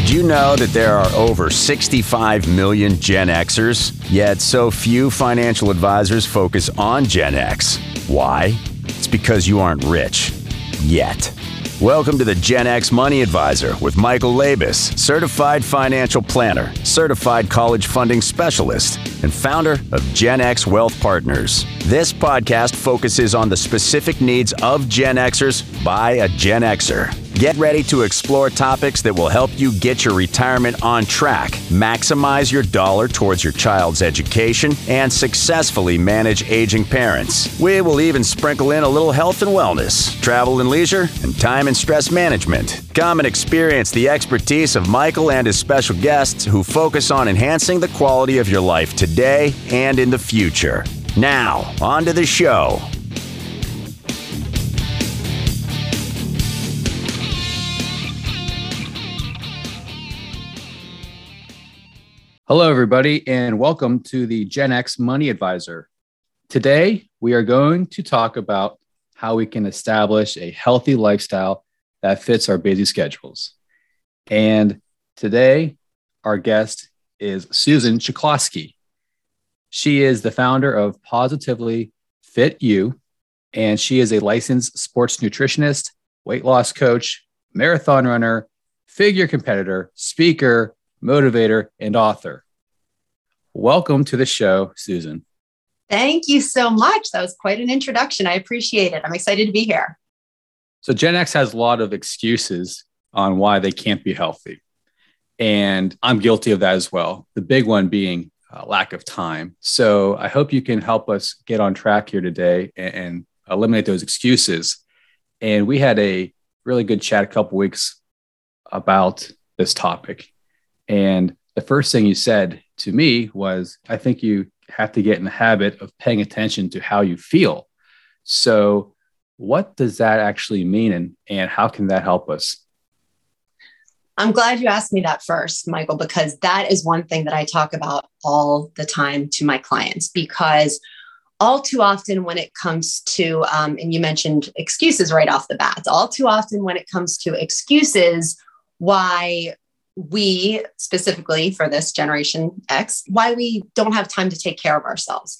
Did you know that there are over 65 million Gen Xers? Yet so few financial advisors focus on Gen X. Why? It's because you aren't rich. Yet. Welcome to the Gen X Money Advisor with Michael Labos, certified financial planner, certified college funding specialist, and founder of Gen X Wealth Partners. This podcast focuses on the specific needs of Gen Xers by a Gen Xer. Get ready to explore topics that will help you get your retirement on track, maximize your dollar towards your child's education, and successfully manage aging parents. We will even sprinkle in a little health and wellness, travel and leisure, and time and stress management. Come and experience the expertise of Michael and his special guests who focus on enhancing the quality of your life today and in the future. Now, on to the show. Hello, everybody, and welcome to the Gen X Money Advisor. Today, we are going to talk about how we can establish a healthy lifestyle that fits our busy schedules. And today, our guest is Susan Ceklosky. She is the founder of Positively Fit U, and she is a licensed sports nutritionist, weight loss coach, marathon runner, figure competitor, speaker, motivator, and author. Welcome to the show, Susan. Thank you so much. That was quite an introduction. I appreciate it. I'm excited to be here. So, Gen X has a lot of excuses on why they can't be healthy. And I'm guilty of that as well. The big one being uh, lack of time. So, I hope you can help us get on track here today and, and eliminate those excuses. And we had a really good chat a couple weeks about this topic. And the first thing you said to me was, I think you have to get in the habit of paying attention to how you feel. So, what does that actually mean and, and how can that help us? I'm glad you asked me that first, Michael, because that is one thing that I talk about all the time to my clients. Because all too often, when it comes to, um, and you mentioned excuses right off the bat, all too often, when it comes to excuses, why we specifically for this generation X, why we don't have time to take care of ourselves.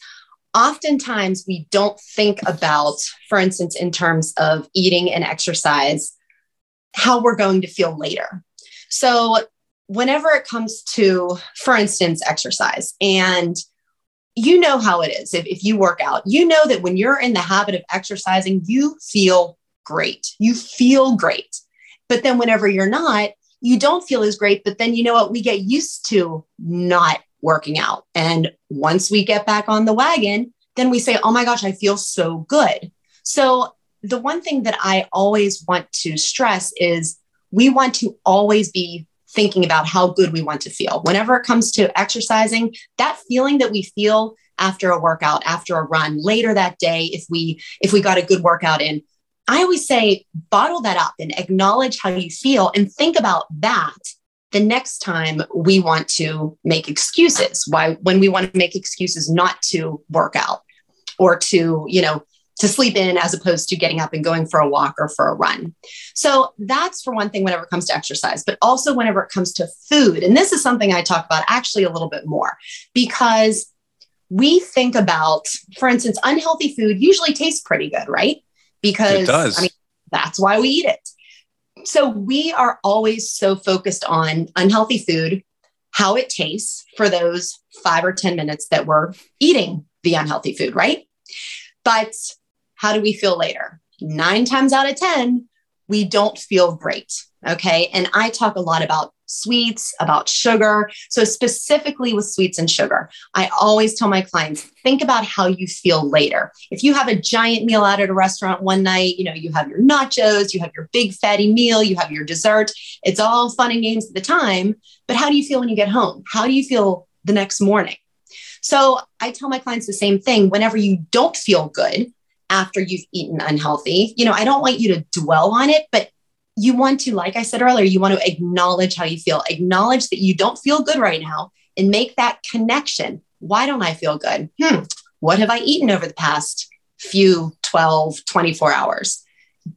Oftentimes, we don't think about, for instance, in terms of eating and exercise, how we're going to feel later. So, whenever it comes to, for instance, exercise, and you know how it is if, if you work out, you know that when you're in the habit of exercising, you feel great. You feel great. But then, whenever you're not, you don't feel as great. But then you know what? We get used to not working out. And once we get back on the wagon, then we say, oh my gosh, I feel so good. So the one thing that I always want to stress is we want to always be thinking about how good we want to feel. Whenever it comes to exercising, that feeling that we feel after a workout, after a run, later that day if we if we got a good workout in, I always say, bottle that up and acknowledge how you feel and think about that the next time we want to make excuses. Why, when we want to make excuses not to work out or to, you know, to sleep in as opposed to getting up and going for a walk or for a run. So that's for one thing whenever it comes to exercise, but also whenever it comes to food. And this is something I talk about actually a little bit more because we think about, for instance, unhealthy food usually tastes pretty good, right? Because I mean, that's why we eat it. So we are always so focused on unhealthy food, how it tastes for those five or 10 minutes that we're eating the unhealthy food, right? But how do we feel later? Nine times out of 10, we don't feel great. Okay. And I talk a lot about sweets, about sugar. So, specifically with sweets and sugar, I always tell my clients think about how you feel later. If you have a giant meal out at a restaurant one night, you know, you have your nachos, you have your big fatty meal, you have your dessert. It's all fun and games at the time. But how do you feel when you get home? How do you feel the next morning? So, I tell my clients the same thing whenever you don't feel good after you've eaten unhealthy. You know, I don't want you to dwell on it, but you want to, like I said earlier, you want to acknowledge how you feel, acknowledge that you don't feel good right now and make that connection. Why don't I feel good? Hmm, what have I eaten over the past few 12, 24 hours?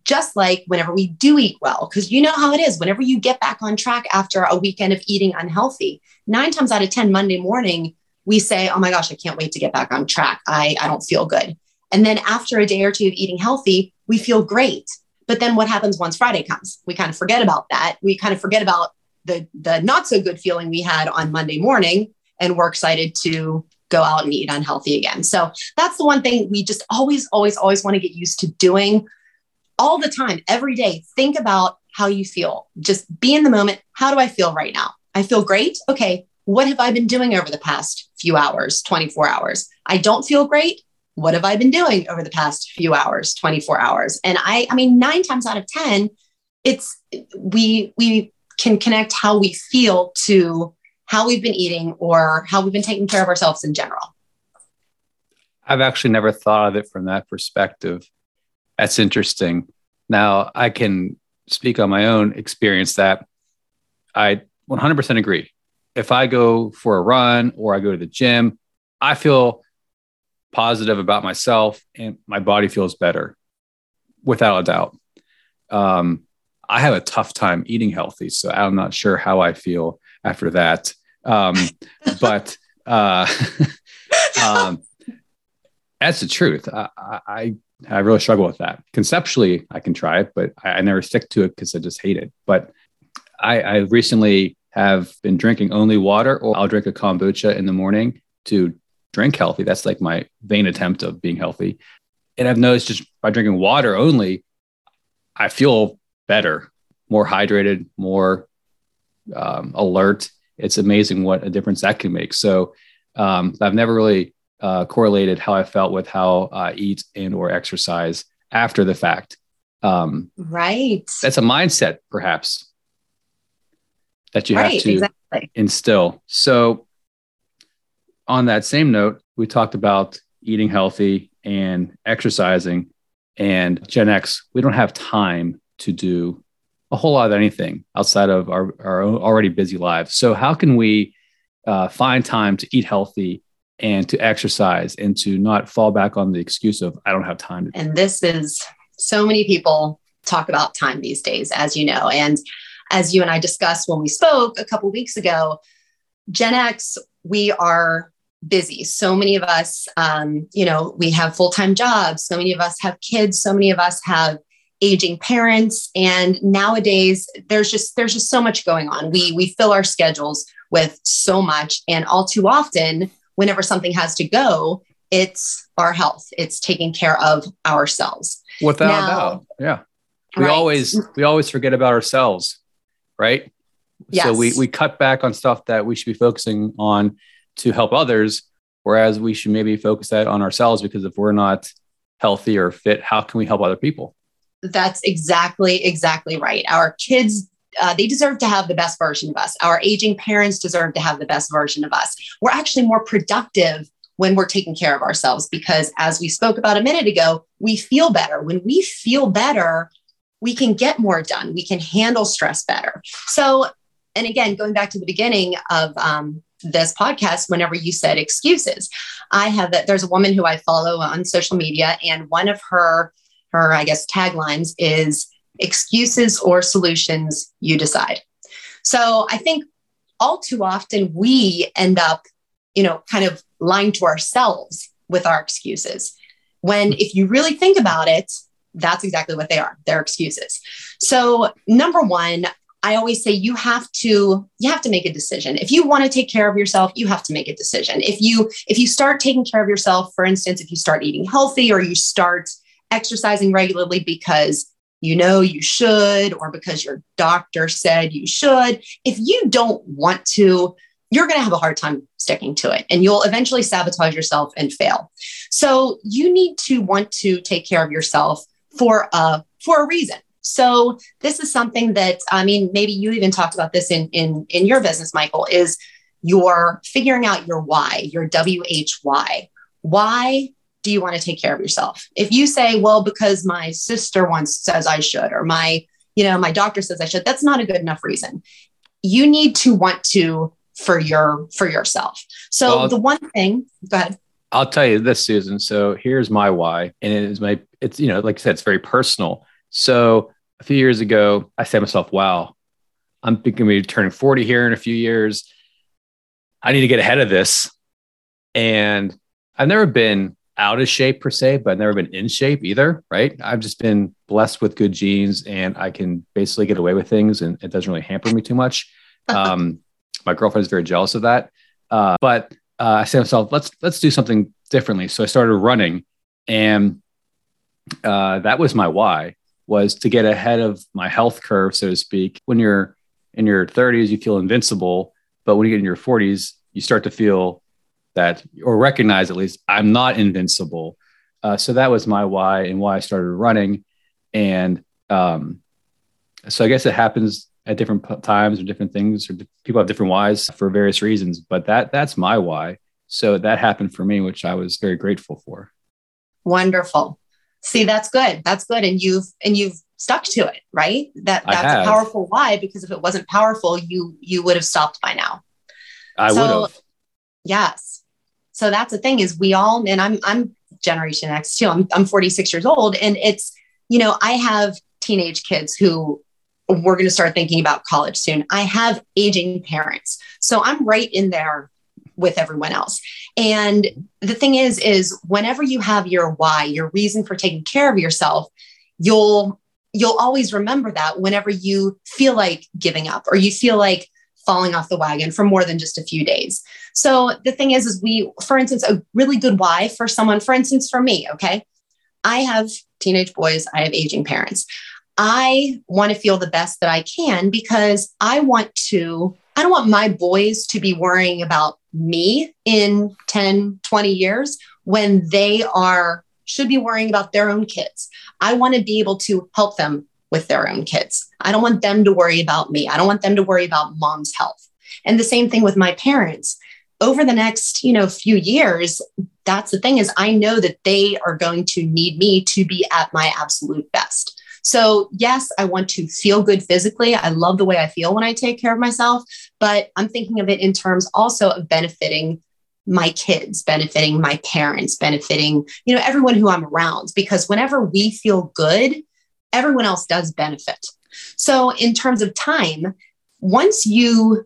just like whenever we do eat well, because you know how it is, whenever you get back on track after a weekend of eating unhealthy, nine times out of 10, Monday morning, we say, Oh my gosh, I can't wait to get back on track. I, I don't feel good. And then after a day or two of eating healthy, we feel great. But then what happens once Friday comes? We kind of forget about that. We kind of forget about the, the not so good feeling we had on Monday morning, and we're excited to go out and eat unhealthy again. So that's the one thing we just always, always, always want to get used to doing all the time, every day. Think about how you feel. Just be in the moment. How do I feel right now? I feel great. Okay. What have I been doing over the past few hours, 24 hours? I don't feel great. What have I been doing over the past few hours, 24 hours? And I, I mean, nine times out of 10, it's we we can connect how we feel to how we've been eating or how we've been taking care of ourselves in general. I've actually never thought of it from that perspective. That's interesting. Now, I can speak on my own experience that I 100% agree. If I go for a run or I go to the gym, I feel positive about myself and my body feels better without a doubt. Um, I have a tough time eating healthy, so I'm not sure how I feel after that. Um, but uh, um, that's the truth. I, I, I really struggle with that. Conceptually, I can try it, but I, I never stick to it because I just hate it. But I, I recently have been drinking only water, or I'll drink a kombucha in the morning to drink healthy. That's like my vain attempt of being healthy. And I've noticed just by drinking water only, I feel better, more hydrated, more um, alert. It's amazing what a difference that can make. So um, I've never really uh, correlated how I felt with how I eat and or exercise after the fact. Um, right. That's a mindset, perhaps, that you right, have to exactly. instill. So, on that same note, we talked about eating healthy and exercising. And Gen X, we don't have time to do a whole lot of anything outside of our, our already busy lives. So, how can we uh, find time to eat healthy and to exercise and to not fall back on the excuse of, I don't have time? and this is so many people talk about time these days, as you know. And as you and I discussed when we spoke a couple weeks ago, Gen X, we are busy. So many of us, um, you know, we have full time jobs. So many of us have kids. So many of us have aging parents and nowadays there's just there's just so much going on we we fill our schedules with so much and all too often whenever something has to go it's our health it's taking care of ourselves without now, a doubt yeah we right. always we always forget about ourselves right yes. so we we cut back on stuff that we should be focusing on to help others whereas we should maybe focus that on ourselves because if we're not healthy or fit how can we help other people that's exactly, exactly right. Our kids uh, they deserve to have the best version of us. Our aging parents deserve to have the best version of us. We're actually more productive when we're taking care of ourselves because, as we spoke about a minute ago, we feel better. When we feel better, we can get more done. We can handle stress better. So, and again, going back to the beginning of um, this podcast, whenever you said excuses, I have that there's a woman who I follow on social media, and one of her her, I guess, taglines is excuses or solutions, you decide. So I think all too often we end up, you know, kind of lying to ourselves with our excuses. When if you really think about it, that's exactly what they are. They're excuses. So number one, I always say you have to you have to make a decision. If you want to take care of yourself, you have to make a decision. If you if you start taking care of yourself, for instance, if you start eating healthy or you start exercising regularly because you know you should or because your doctor said you should. If you don't want to, you're going to have a hard time sticking to it and you'll eventually sabotage yourself and fail. So you need to want to take care of yourself for a for a reason. So this is something that I mean maybe you even talked about this in in in your business Michael is you're figuring out your why, your WHY. Why do you want to take care of yourself? If you say, well, because my sister once says I should, or my, you know, my doctor says I should, that's not a good enough reason. You need to want to for your for yourself. So well, the one thing, go ahead. I'll tell you this, Susan. So here's my why, and it is my it's you know, like I said, it's very personal. So a few years ago, I said to myself, wow, I'm to be turning 40 here in a few years. I need to get ahead of this. And I've never been out of shape per se, but I've never been in shape either. Right. I've just been blessed with good genes and I can basically get away with things and it doesn't really hamper me too much. Um, my girlfriend is very jealous of that. Uh, but uh, I said to myself, let's, let's do something differently. So I started running and uh, that was my why was to get ahead of my health curve, so to speak. When you're in your 30s, you feel invincible. But when you get in your 40s, you start to feel that or recognize at least I'm not invincible. Uh, so that was my why and why I started running. And um, so I guess it happens at different p- times or different things, or people have different whys for various reasons. But that that's my why. So that happened for me, which I was very grateful for. Wonderful. See, that's good. That's good. And you've and you've stuck to it, right? That that's a powerful why, because if it wasn't powerful, you you would have stopped by now. I so, would have. Yes. So that's the thing is we all, and I'm I'm Generation X too. I'm I'm 46 years old, and it's you know I have teenage kids who we're going to start thinking about college soon. I have aging parents, so I'm right in there with everyone else. And the thing is, is whenever you have your why, your reason for taking care of yourself, you'll you'll always remember that whenever you feel like giving up or you feel like falling off the wagon for more than just a few days. So the thing is, is we, for instance, a really good why for someone, for instance, for me, okay, I have teenage boys, I have aging parents. I want to feel the best that I can because I want to, I don't want my boys to be worrying about me in 10, 20 years when they are should be worrying about their own kids. I want to be able to help them with their own kids. I don't want them to worry about me. I don't want them to worry about mom's health. And the same thing with my parents. Over the next, you know, few years, that's the thing is I know that they are going to need me to be at my absolute best. So, yes, I want to feel good physically. I love the way I feel when I take care of myself, but I'm thinking of it in terms also of benefiting my kids, benefiting my parents, benefiting, you know, everyone who I'm around because whenever we feel good, everyone else does benefit. So, in terms of time, once you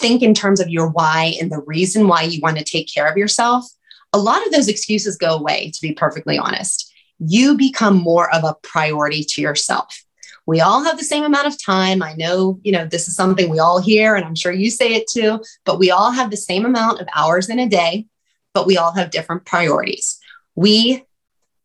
think in terms of your why and the reason why you want to take care of yourself, a lot of those excuses go away, to be perfectly honest you become more of a priority to yourself. We all have the same amount of time. I know, you know, this is something we all hear, and I'm sure you say it too, but we all have the same amount of hours in a day, but we all have different priorities. We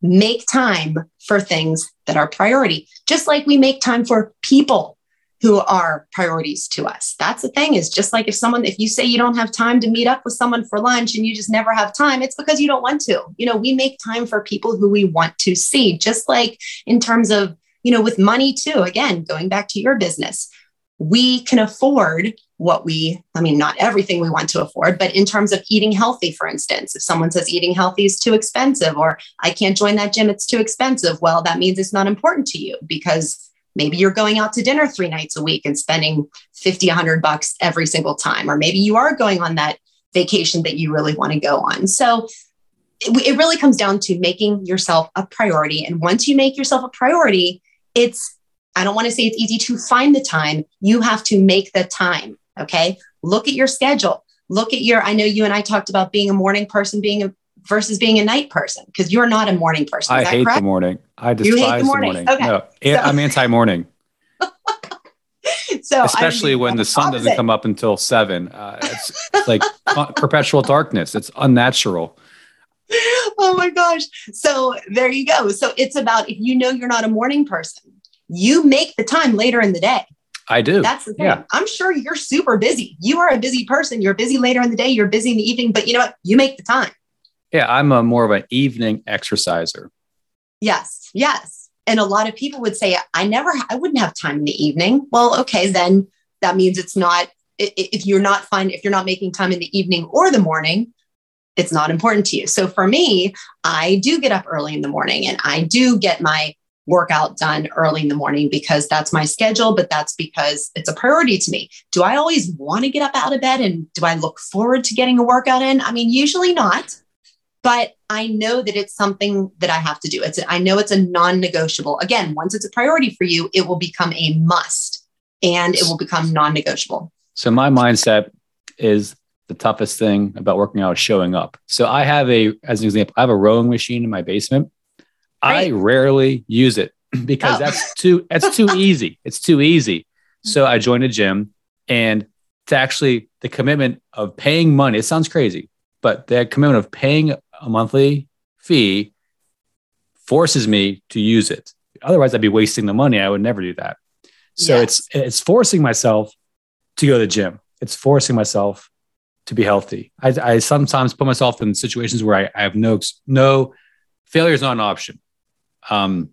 make time for things that are priority, just like we make time for people who are priorities to us. That's the thing is just like if someone, if you say you don't have time to meet up with someone for lunch and you just never have time, it's because you don't want to. You know, we make time for people who we want to see, just like in terms of, you know, with money too. Again, going back to your business, we can afford what we, I mean, not everything we want to afford, but in terms of eating healthy, for instance, if someone says eating healthy is too expensive or I can't join that gym, it's too expensive, well, that means it's not important to you because Maybe you're going out to dinner three nights a week and spending 50, 100 bucks every single time. Or maybe you are going on that vacation that you really want to go on. So it, it really comes down to making yourself a priority. And once you make yourself a priority, it's, I don't want to say it's easy to find the time. You have to make the time. Okay. Look at your schedule. Look at your, I know you and I talked about being a morning person, being a versus being a night person because you're not a morning person. I hate correct? the morning. I despise the morning. The morning. Okay. No, so, I'm anti-morning. so especially when the sun opposite. doesn't come up until seven, uh, it's, it's like perpetual darkness. It's unnatural. Oh my gosh! So there you go. So it's about if you know you're not a morning person, you make the time later in the day. I do. That's the thing. Yeah. I'm sure you're super busy. You are a busy person. You're busy later in the day. You're busy in the evening, but you know what? You make the time. Yeah, I'm a more of an evening exerciser. Yes, yes. And a lot of people would say, I never, I wouldn't have time in the evening. Well, okay, then that means it's not, if you're not fine, if you're not making time in the evening or the morning, it's not important to you. So for me, I do get up early in the morning and I do get my workout done early in the morning because that's my schedule, but that's because it's a priority to me. Do I always want to get up out of bed and do I look forward to getting a workout in? I mean, usually not but I know that it's something that I have to do. It's I know it's a non-negotiable. Again, once it's a priority for you, it will become a must and it will become non-negotiable. So my mindset is the toughest thing about working out is showing up. So I have a, as an example, I have a rowing machine in my basement. Right. I rarely use it because oh. that's too that's too easy. It's too easy. So I joined a gym and to actually the commitment of paying money, it sounds crazy, but the commitment of paying a monthly fee forces me to use it. Otherwise, I'd be wasting the money. I would never do that. So yes. it's it's forcing myself to go to the gym. It's forcing myself to be healthy. I, I sometimes put myself in situations where I, I have no no failure is not an option. Um,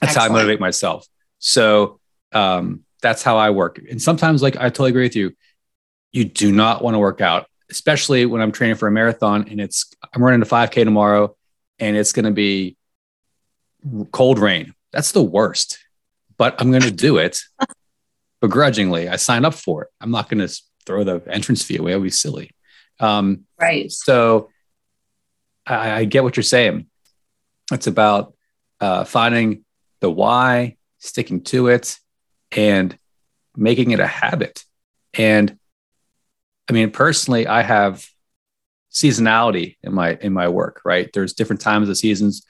that's Excellent. how I motivate myself. So um, that's how I work. And sometimes, like I totally agree with you, you do not want to work out especially when I'm training for a marathon and it's I'm running a 5K tomorrow and it's going to be cold rain. That's the worst, but I'm going to do it begrudgingly. I sign up for it. I'm not going to throw the entrance fee away. It would be silly. Um, right. So I, I, get what you're saying. It's about uh, finding the why, sticking to it, and making it a habit. And I mean, personally, I have seasonality in my in my work. Right, there's different times of seasons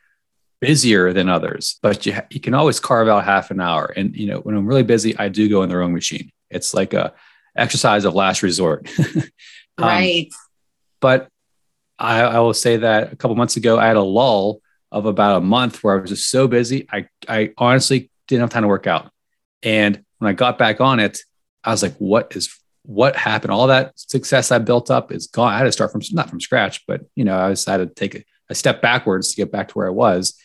busier than others, but you you can always carve out half an hour. And you know, when I'm really busy, I do go in the rowing machine. It's like a exercise of last resort. um, right. But I, I will say that a couple months ago, I had a lull of about a month where I was just so busy. I I honestly didn't have time to work out. And when I got back on it, I was like, what is what happened? All that success I built up is gone. I had to start from not from scratch, but you know, I decided to take a, a step backwards to get back to where I was.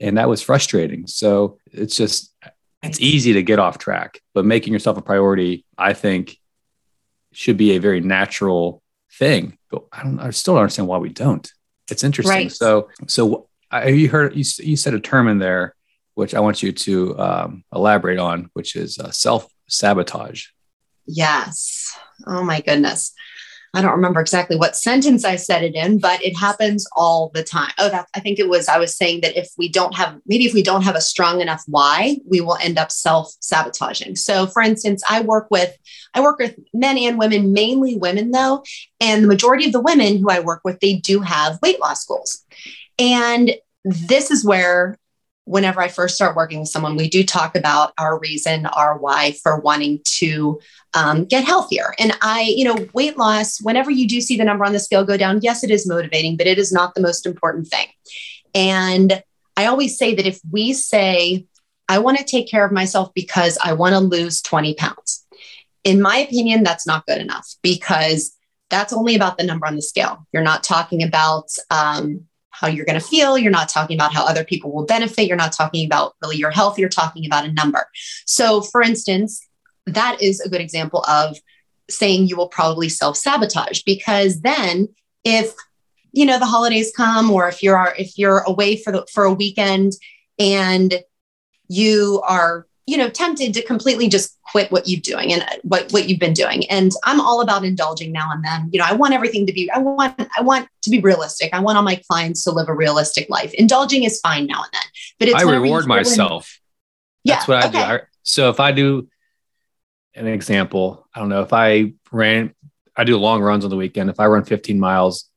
And that was frustrating. So it's just it's easy to get off track, but making yourself a priority, I think, should be a very natural thing. But I don't I still don't understand why we don't. It's interesting. Right. So so I, you heard you, you said a term in there which I want you to um, elaborate on, which is uh, self sabotage. Yes. Oh my goodness. I don't remember exactly what sentence I said it in, but it happens all the time. Oh, that I think it was I was saying that if we don't have maybe if we don't have a strong enough why, we will end up self-sabotaging. So for instance, I work with I work with men and women, mainly women though, and the majority of the women who I work with, they do have weight loss goals. And this is where whenever I first start working with someone, we do talk about our reason, our why for wanting to um, get healthier. And I, you know, weight loss, whenever you do see the number on the scale go down, yes, it is motivating, but it is not the most important thing. And I always say that if we say, I want to take care of myself because I want to lose 20 pounds, in my opinion, that's not good enough because that's only about the number on the scale. You're not talking about, um, how you're going to feel. You're not talking about how other people will benefit. You're not talking about really your health. You're talking about a number. So, for instance, that is a good example of saying you will probably self sabotage because then if you know the holidays come or if you're if you're away for the for a weekend and you are you know tempted to completely just quit what you're doing and what what you've been doing. And i'm all about indulging now and then. You know i want everything to be i want i want to be realistic. I want all my clients to live a realistic life. Indulging is fine now and then but it's i reward myself. Yeah, that's what i okay. do I, so if i do an example i don't know if i ran i do long runs on the weekend. If i run 15 miles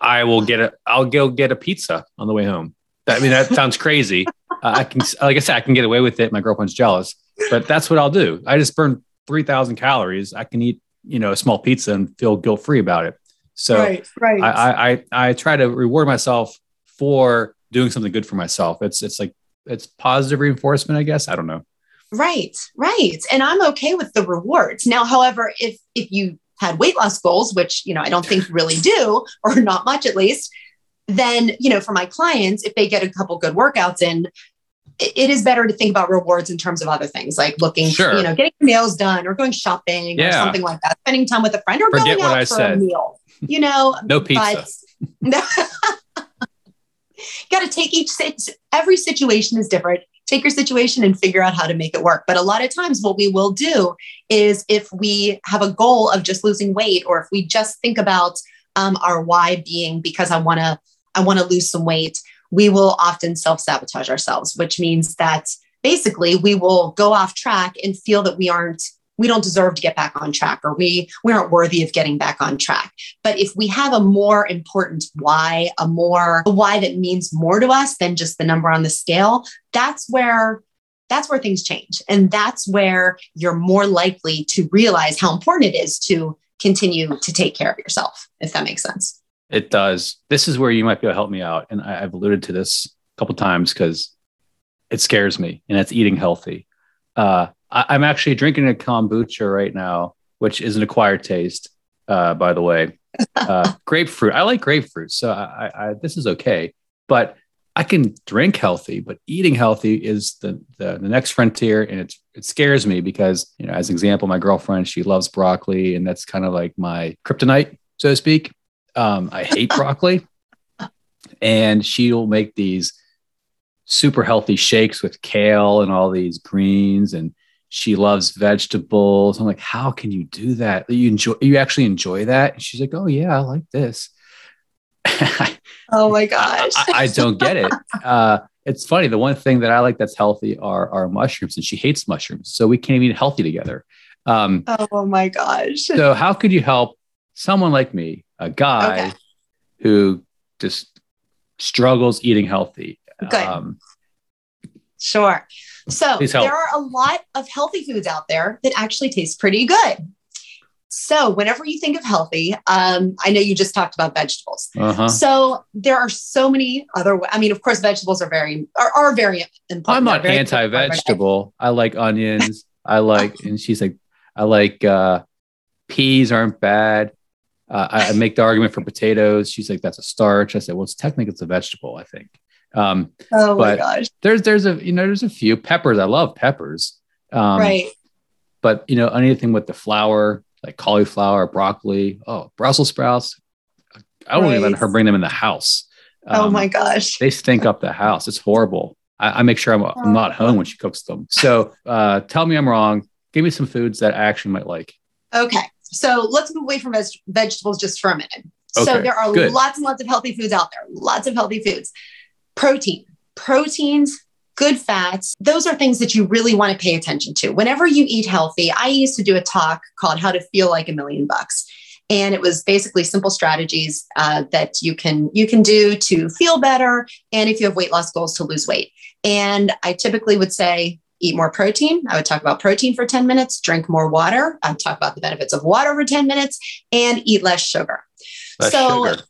i will get a i'll go get a pizza on the way home. I mean that sounds crazy. Uh, I can, like I said, I can get away with it. My girlfriend's jealous, but that's what I'll do. I just burn 3000 calories. I can eat, you know, a small pizza and feel guilt free about it. So right, right. I, I, I try to reward myself for doing something good for myself. It's, it's like, it's positive reinforcement, I guess. I don't know. Right, right. And I'm okay with the rewards. Now, however, if, if you had weight loss goals, which, you know, I don't think really do, or not much at least, then, you know, for my clients, if they get a couple good workouts in, it is better to think about rewards in terms of other things like looking, sure. you know, getting your nails done or going shopping yeah. or something like that, spending time with a friend or Forget going out I for said. a meal, you know, no pizza. Got to take each, every situation is different. Take your situation and figure out how to make it work. But a lot of times, what we will do is if we have a goal of just losing weight, or if we just think about um, our why being because I want to I want to lose some weight, we will often self sabotage ourselves, which means that basically we will go off track and feel that we aren't we don't deserve to get back on track or we we aren't worthy of getting back on track. But if we have a more important why a more a why that means more to us than just the number on the scale that's where that's where things change. And that's where you're more likely to realize how important it is to continue to take care of yourself if that makes sense it does this is where you might be able to help me out and I, have alluded to this a couple times because it scares me and it's eating healthy uh, I, am actually drinking a kombucha right now, which is an acquired taste, uh, by the way. Uh, grapefruit. I like grapefruit, so I, I, this is okay. But I can drink healthy, but eating healthy is the, the, the next frontier, and it's it scares me because you know, as an example, my girlfriend she loves broccoli, and that's kind of like my kryptonite, so to speak. Um, I hate broccoli, and she'll make these super healthy shakes with kale and all these greens and she loves vegetables. I'm like, how can you do that? You enjoy, you actually enjoy that? And she's like, oh yeah, I like this. oh my gosh. I, I, don't get it. Uh, it's funny. The one thing that I like that's healthy are, are mushrooms and she hates mushrooms. So we can't even eat healthy together. Um, oh my gosh. so how could you help someone like me, a guy okay. who just struggles eating healthy? Good. Um, sure. So there are a lot of healthy foods out there that actually taste pretty good. So whenever you think of healthy, um, I know you just talked about vegetables. Uh-huh. So there are so many other. I mean, of course, vegetables are very are, are very important. I'm not anti-vegetable. I like onions. I like, and she's like, I like uh, peas aren't bad. Uh, I, I make the argument for potatoes. She's like, that's a starch. I said, well, it's technically it's a vegetable. I think. Um, oh my gosh. There's there's a you know there's a few peppers. I love peppers. Um, right. But you know anything with the flour like cauliflower, broccoli, oh Brussels sprouts. I won't even let her bring them in the house. Um, oh my gosh. They stink up the house. It's horrible. I, I make sure I'm, I'm, not home when she cooks them. So uh, tell me I'm wrong. Give me some foods that I actually might like. Okay. So let's move away from veg- vegetables just for a minute. Okay. So there are Good. lots and lots of healthy foods out there, lots of healthy foods protein, proteins, good fats. Those are things that you really want to pay attention to. Whenever you eat healthy, I used to do a talk called How to Feel Like a Million Bucks. And it was basically simple strategies uh, that you can you can do to feel better, and if you have weight loss goals, to lose weight. And I typically would say eat more protein. I would talk about protein for 10 minutes, drink more water. I'd talk about the benefits of water for 10 minutes, and eat less sugar. Less so, sugar.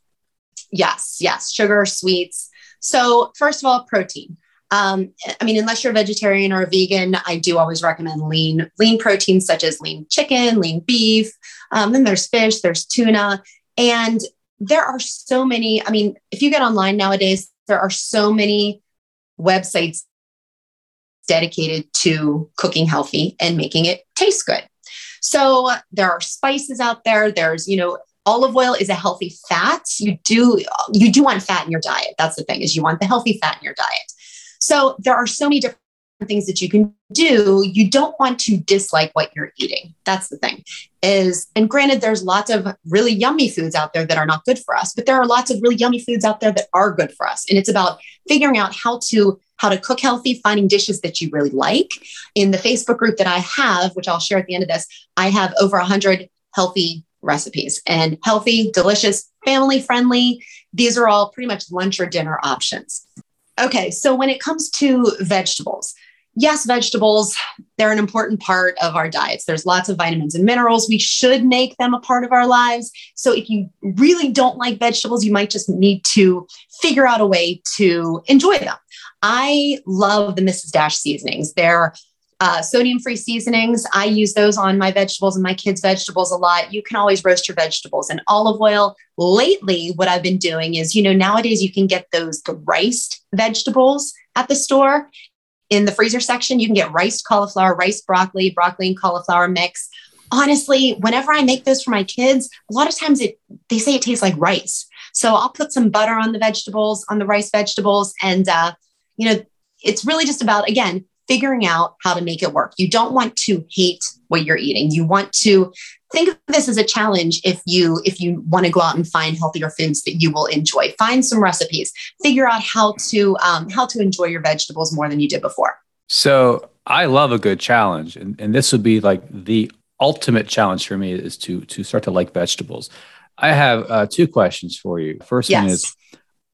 yes, yes, sugar, sweets. So, first of all, protein. Um, I mean, unless you're a vegetarian or a vegan, I do always recommend lean lean proteins such as lean chicken, lean beef. Um, then there's fish, there's tuna, and there are so many. I mean, if you get online nowadays, there are so many websites dedicated to cooking healthy and making it taste good. So there are spices out there. There's, you know, olive oil is a healthy fat. You do you do want fat in your diet. That's the thing is you want the healthy fat in your diet. So there are so many different things that you can do. You don't want to dislike what you're eating. That's the thing. Is and granted there's lots of really yummy foods out there that are not good for us, but there are lots of really yummy foods out there that are good for us. And it's about figuring out how to how to cook healthy, finding dishes that you really like. In the Facebook group that I have, which I'll share at the end of this, I have over 100 healthy recipes and healthy, delicious, family friendly. These are all pretty much lunch or dinner options. Okay, so when it comes to vegetables, yes, vegetables, they're an important part of our diets. There's lots of vitamins and minerals. We should make them a part of our lives. So if you really don't like vegetables, you might just need to figure out a way to enjoy them. I love the Mrs. Dash seasonings. They're uh, sodium free seasonings. I use those on my vegetables and my kids' vegetables a lot. You can always roast your vegetables and olive oil. Lately, what I've been doing is, you know, nowadays you can get those riced vegetables at the store. In the freezer section, you can get rice cauliflower, rice broccoli, broccoli and cauliflower mix. Honestly, whenever I make those for my kids, a lot of times it they say it tastes like rice. So I'll put some butter on the vegetables, on the rice vegetables, and uh, you know, it's really just about again figuring out how to make it work. You don't want to hate what you're eating. You want to think of this as a challenge if you if you want to go out and find healthier foods that you will enjoy. Find some recipes. Figure out how to um, how to enjoy your vegetables more than you did before. So I love a good challenge, and, and this would be like the ultimate challenge for me is to to start to like vegetables. I have uh, two questions for you. First yes. one is: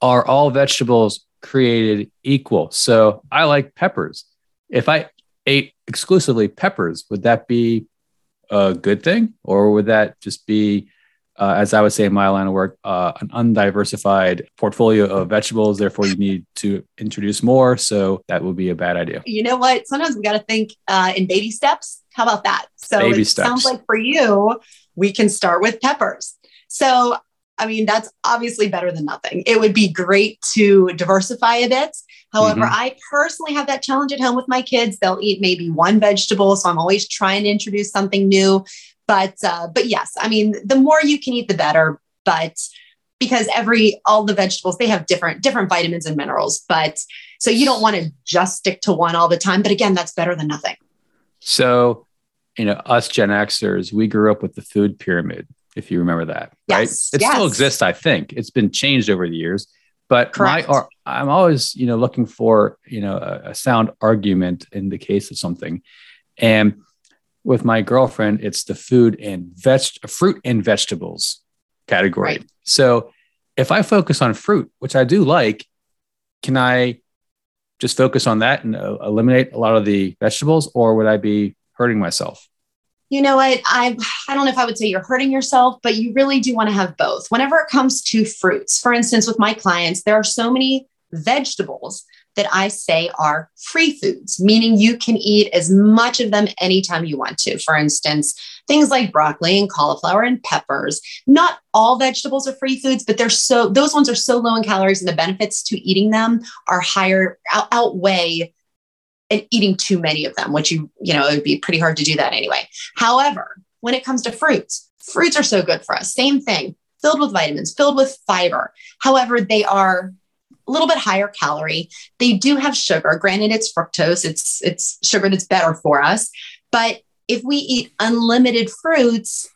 Are all vegetables created equal? So I like peppers. If I ate exclusively peppers, would that be a good thing, or would that just be uh, as I would say in my line of work, uh, an undiversified portfolio of vegetables. Therefore, you need to introduce more. So that would be a bad idea. You know what? Sometimes we got to think uh, in baby steps. How about that? So baby it steps. sounds like for you, we can start with peppers. So I mean, that's obviously better than nothing. It would be great to diversify a bit. However, mm-hmm. I personally have that challenge at home with my kids. They'll eat maybe one vegetable. So I'm always trying to introduce something new. But uh, but yes, I mean, the more you can eat, the better. But because every all the vegetables they have different different vitamins and minerals. But so you don't want to just stick to one all the time. But again, that's better than nothing. So, you know, us Gen Xers, we grew up with the food pyramid, if you remember that, yes. right? It yes. still exists, I think. It's been changed over the years. But Correct. my, I'm always, you know, looking for, you know, a, a sound argument in the case of something. And with my girlfriend, it's the food and veg, fruit and vegetables category. Right. So if I focus on fruit, which I do like, can I just focus on that and uh, eliminate a lot of the vegetables, or would I be hurting myself? You know what? I I don't know if I would say you're hurting yourself, but you really do want to have both. Whenever it comes to fruits, for instance, with my clients, there are so many vegetables that I say are free foods, meaning you can eat as much of them anytime you want to. For instance, things like broccoli and cauliflower and peppers. Not all vegetables are free foods, but they're so those ones are so low in calories and the benefits to eating them are higher out, outweigh and eating too many of them, which you, you know, it would be pretty hard to do that anyway. However, when it comes to fruits, fruits are so good for us. Same thing, filled with vitamins, filled with fiber. However, they are a little bit higher calorie. They do have sugar. Granted, it's fructose. It's it's sugar that's better for us. But if we eat unlimited fruits,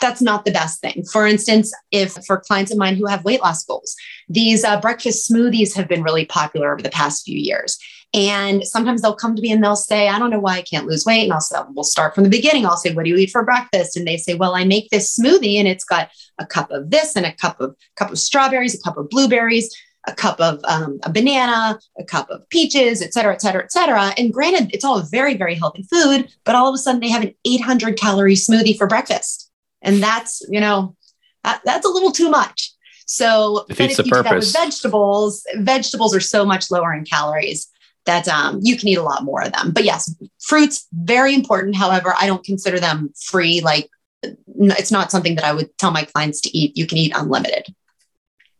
that's not the best thing. For instance, if for clients of mine who have weight loss goals, these uh, breakfast smoothies have been really popular over the past few years. And sometimes they'll come to me and they'll say, I don't know why I can't lose weight. And I'll say, we'll start from the beginning. I'll say, what do you eat for breakfast? And they say, well, I make this smoothie and it's got a cup of this and a cup of cup of strawberries, a cup of blueberries, a cup of um, a banana, a cup of peaches, et cetera, et cetera, et cetera. And granted, it's all very, very healthy food, but all of a sudden they have an 800 calorie smoothie for breakfast. And that's, you know, that, that's a little too much. So if you do that with vegetables, vegetables are so much lower in calories that um, you can eat a lot more of them. But yes, fruits, very important. However, I don't consider them free. Like it's not something that I would tell my clients to eat. You can eat unlimited.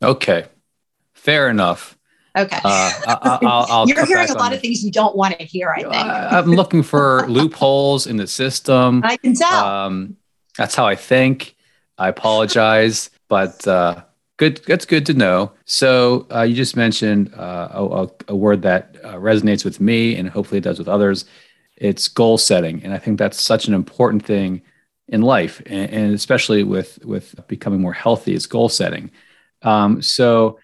Okay. Fair enough. Okay. Uh, I, will You're hearing a lot of things you don't want to hear, I think. I, am looking for loopholes in the system. I can tell. Um, that's how I think. I apologize, but uh, good. That's good to know. So uh, you just mentioned uh, a, a, word that uh, resonates with me, and hopefully it does with others. It's goal setting, and I think that's such an important thing in life, and, and especially with with becoming more healthy. Is goal setting. Um, so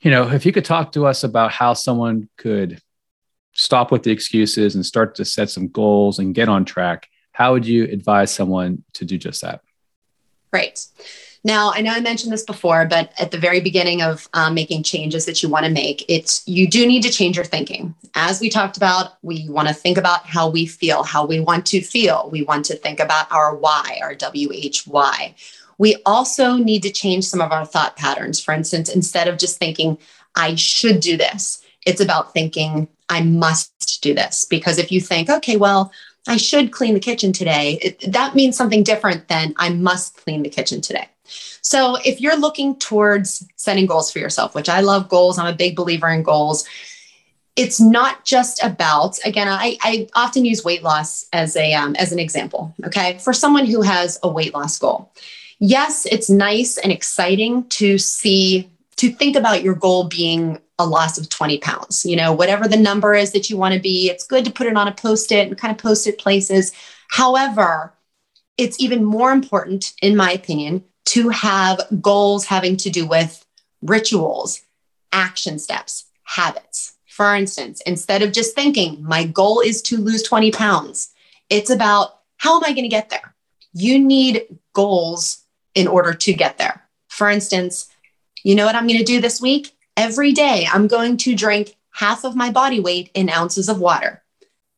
you know, if you could talk to us about how someone could stop with the excuses and start to set some goals and get on track, how would you advise someone to do just that? Great. Now, I know I mentioned this before, but at the very beginning of um, making changes that you want to make, it's you do need to change your thinking. As we talked about, we want to think about how we feel, how we want to feel. We want to think about our why, our WHY. We also need to change some of our thought patterns. For instance, instead of just thinking, I should do this, it's about thinking, I must do this. Because if you think, okay, well, I should clean the kitchen today, it, that means something different than I must clean the kitchen today. So if you're looking towards setting goals for yourself, which I love goals, I'm a big believer in goals. It's not just about again. I, I often use weight loss as a um, as an example. Okay, for someone who has a weight loss goal, yes, it's nice and exciting to see, to think about your goal being a loss of 20 pounds. You know, whatever the number is that you want to be, it's good to put it on a post it and kind of post it places. However, it's even more important, in my opinion, to have goals having to do with rituals, action steps, habits. For instance, instead of just thinking, my goal is to lose 20 pounds, it's about how am I going to get there? You need goals in order to get there. For instance, you know what I'm going to do this week? Every day, I'm going to drink half of my body weight in ounces of water.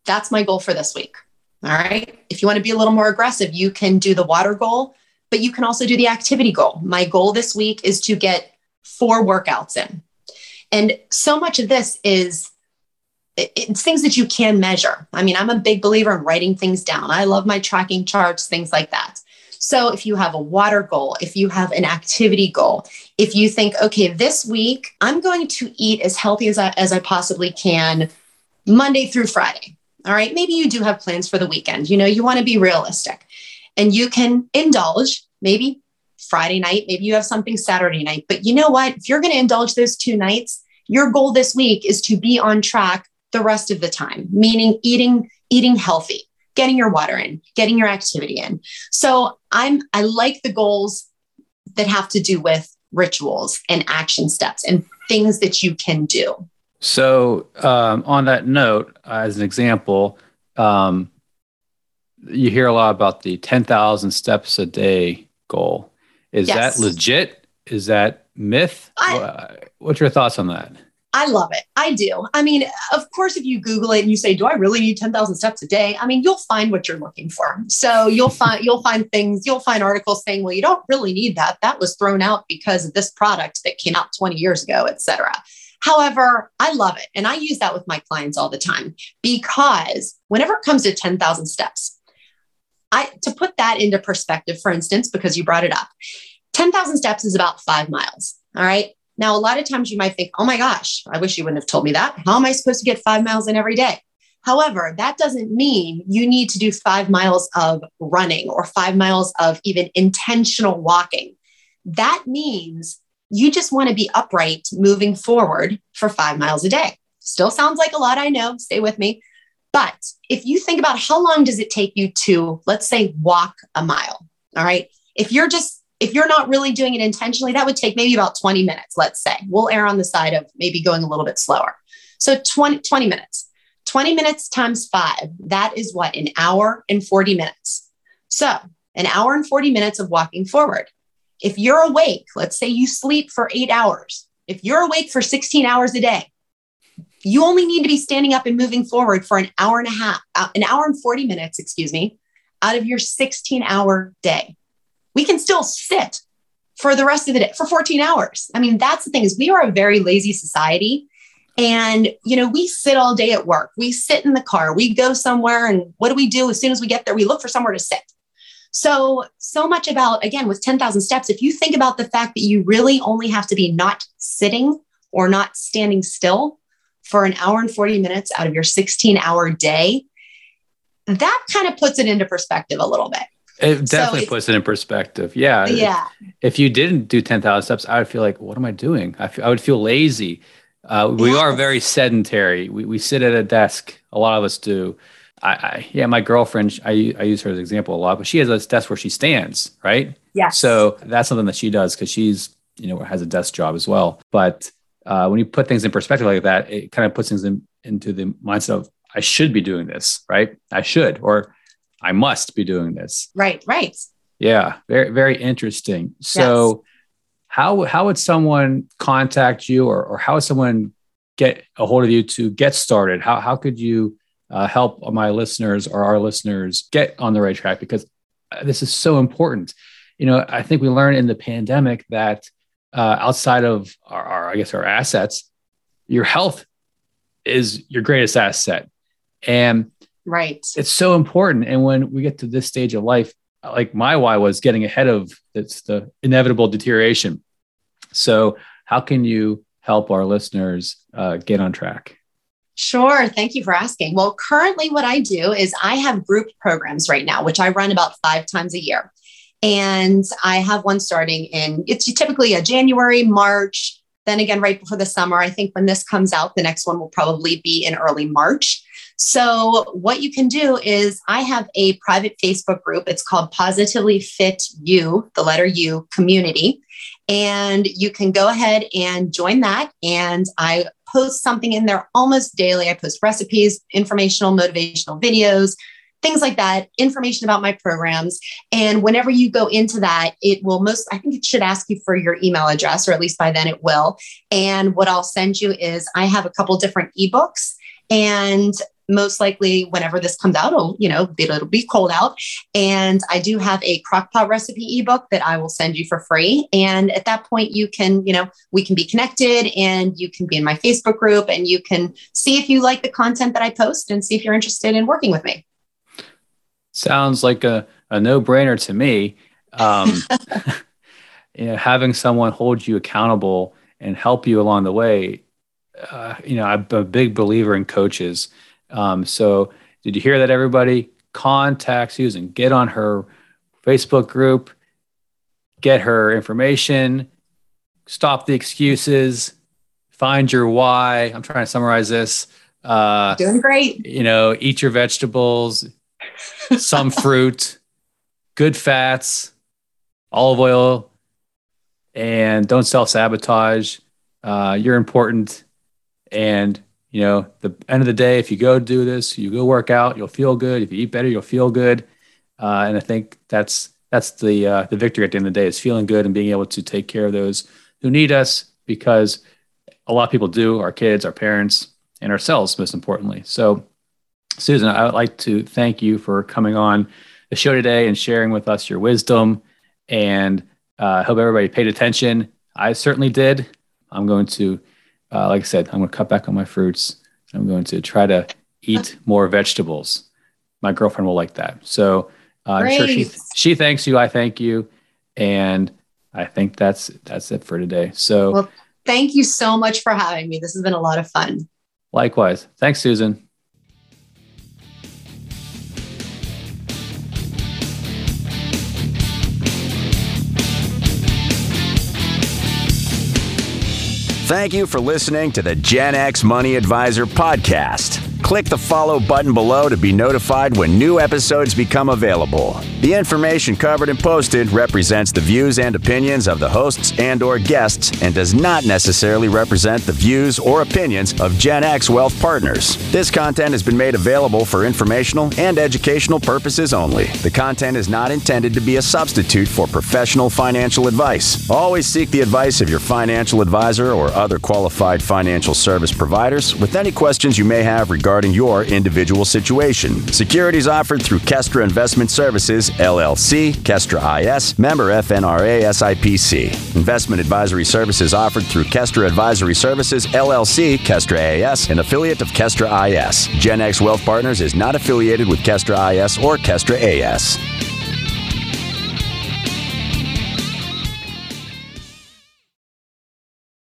That's my goal for this week. All right. If you want to be a little more aggressive, you can do the water goal, but you can also do the activity goal. My goal this week is to get four workouts in. And so much of this is it's things that you can measure. I mean, I'm a big believer in writing things down. I love my tracking charts, things like that. So if you have a water goal, if you have an activity goal, if you think, okay, this week I'm going to eat as healthy as I, as I possibly can Monday through Friday. All right. Maybe you do have plans for the weekend. You know, you want to be realistic and you can indulge maybe Friday night, maybe you have something Saturday night. But you know what? If you're going to indulge those two nights, your goal this week is to be on track the rest of the time, meaning eating eating healthy, getting your water in, getting your activity in. So I'm I like the goals that have to do with rituals and action steps and things that you can do. So um, on that note, as an example, um, you hear a lot about the 10,000 steps a day goal. Is yes. that legit? Is that myth? I, What's your thoughts on that? I love it. I do. I mean, of course, if you Google it and you say, "Do I really need ten thousand steps a day?" I mean, you'll find what you're looking for. So you'll find you'll find things. You'll find articles saying, "Well, you don't really need that. That was thrown out because of this product that came out 20 years ago, etc." However, I love it, and I use that with my clients all the time because whenever it comes to 10,000 steps, I to put that into perspective, for instance, because you brought it up, 10,000 steps is about five miles. All right. Now, a lot of times you might think, oh my gosh, I wish you wouldn't have told me that. How am I supposed to get five miles in every day? However, that doesn't mean you need to do five miles of running or five miles of even intentional walking. That means you just want to be upright moving forward for five miles a day. Still sounds like a lot, I know. Stay with me. But if you think about how long does it take you to, let's say, walk a mile, all right? If you're just if you're not really doing it intentionally, that would take maybe about 20 minutes, let's say. We'll err on the side of maybe going a little bit slower. So 20, 20 minutes. 20 minutes times five, that is what? An hour and 40 minutes. So an hour and 40 minutes of walking forward. If you're awake, let's say you sleep for eight hours. If you're awake for 16 hours a day, you only need to be standing up and moving forward for an hour and a half, uh, an hour and 40 minutes, excuse me, out of your 16 hour day we can still sit for the rest of the day for 14 hours. I mean, that's the thing is we are a very lazy society. And, you know, we sit all day at work. We sit in the car. We go somewhere. And what do we do as soon as we get there? We look for somewhere to sit. So, so much about, again, with 10,000 steps, if you think about the fact that you really only have to be not sitting or not standing still for an hour and 40 minutes out of your 16 hour day, that kind of puts it into perspective a little bit. It definitely so puts it in perspective. Yeah. Yeah. If you didn't do 10,000 steps, I would feel like, what am I doing? I, I would feel lazy. Uh, we yes. are very sedentary. We, we sit at a desk. A lot of us do. I, I, yeah, my girlfriend, I, I use her as an example a lot, but she has a desk where she stands, right? Yeah. So that's something that she does because she's, you know, has a desk job as well. But uh, when you put things in perspective like that, it kind of puts things in, into the mindset of, I should be doing this, right? I should, or I must be doing this. Right, right. Yeah, very, very interesting. So, yes. how how would someone contact you, or or how would someone get a hold of you to get started? How how could you uh, help my listeners or our listeners get on the right track? Because uh, this is so important. You know, I think we learned in the pandemic that uh, outside of our, our, I guess, our assets, your health is your greatest asset, and Right. It's so important. And when we get to this stage of life, like my why was getting ahead of it's the inevitable deterioration. So, how can you help our listeners uh, get on track? Sure. Thank you for asking. Well, currently, what I do is I have group programs right now, which I run about five times a year. And I have one starting in, it's typically a January, March, then again right before the summer. I think when this comes out, the next one will probably be in early March. So, what you can do is, I have a private Facebook group. It's called Positively Fit U, the letter U community. And you can go ahead and join that. And I post something in there almost daily. I post recipes, informational, motivational videos, things like that, information about my programs. And whenever you go into that, it will most, I think it should ask you for your email address, or at least by then it will. And what I'll send you is I have a couple different ebooks and most likely whenever this comes out it'll you know it'll be cold out and i do have a crockpot recipe ebook that i will send you for free and at that point you can you know we can be connected and you can be in my facebook group and you can see if you like the content that i post and see if you're interested in working with me sounds like a, a no-brainer to me. Um, you know having someone hold you accountable and help you along the way uh, you know i'm a big believer in coaches. Um, so did you hear that everybody contact susan get on her facebook group get her information stop the excuses find your why? I'm trying to summarize this. Uh, doing great. you know eat your vegetables some fruit, good fats, olive oil, and don't self sabotage. Uh, you're important. And, you know, the end of the day, if you go do this, you go work out, you'll feel good. If you eat better, you'll feel good. Uh, and I think that's that's the uh, the victory at the end of the day is feeling good and being able to take care of those who need us because a lot of people do our kids, our parents, and ourselves most importantly. So Susan, I would like to thank you for coming on the show today and sharing with us your wisdom. And uh, I uh, hope everybody paid attention. I certainly did. I'm going to, uh, like I said, I'm going to cut back on my fruits. I'm going to try to eat more vegetables. My girlfriend will like that. So uh, I'm sure she she thanks you. I thank you, and I think that's that's it for today. So, well, thank you so much for having me. This has been a lot of fun. Likewise. Thanks, Susan. Thank you for listening to the Gen X Money Advisor podcast. Click the follow button below to be notified when new episodes become available. The information covered and posted represents the views and opinions of the hosts and or guests and does not necessarily represent the views or opinions of Gen X Wealth Partners. This content has been made available for informational and educational purposes only. The content is not intended to be a substitute for professional financial advice. Always seek the advice of your financial advisor or other qualified financial service providers with any questions you may have regarding regarding your individual situation. Securities offered through Kestra Investment Services, LLC, Kestra IS, member FINRA SIPC. Investment advisory services offered through Kestra Advisory Services, LLC, Kestra AS, an affiliate of Kestra IS. Gen X Wealth Partners is not affiliated with Kestra IS or Kestra AS.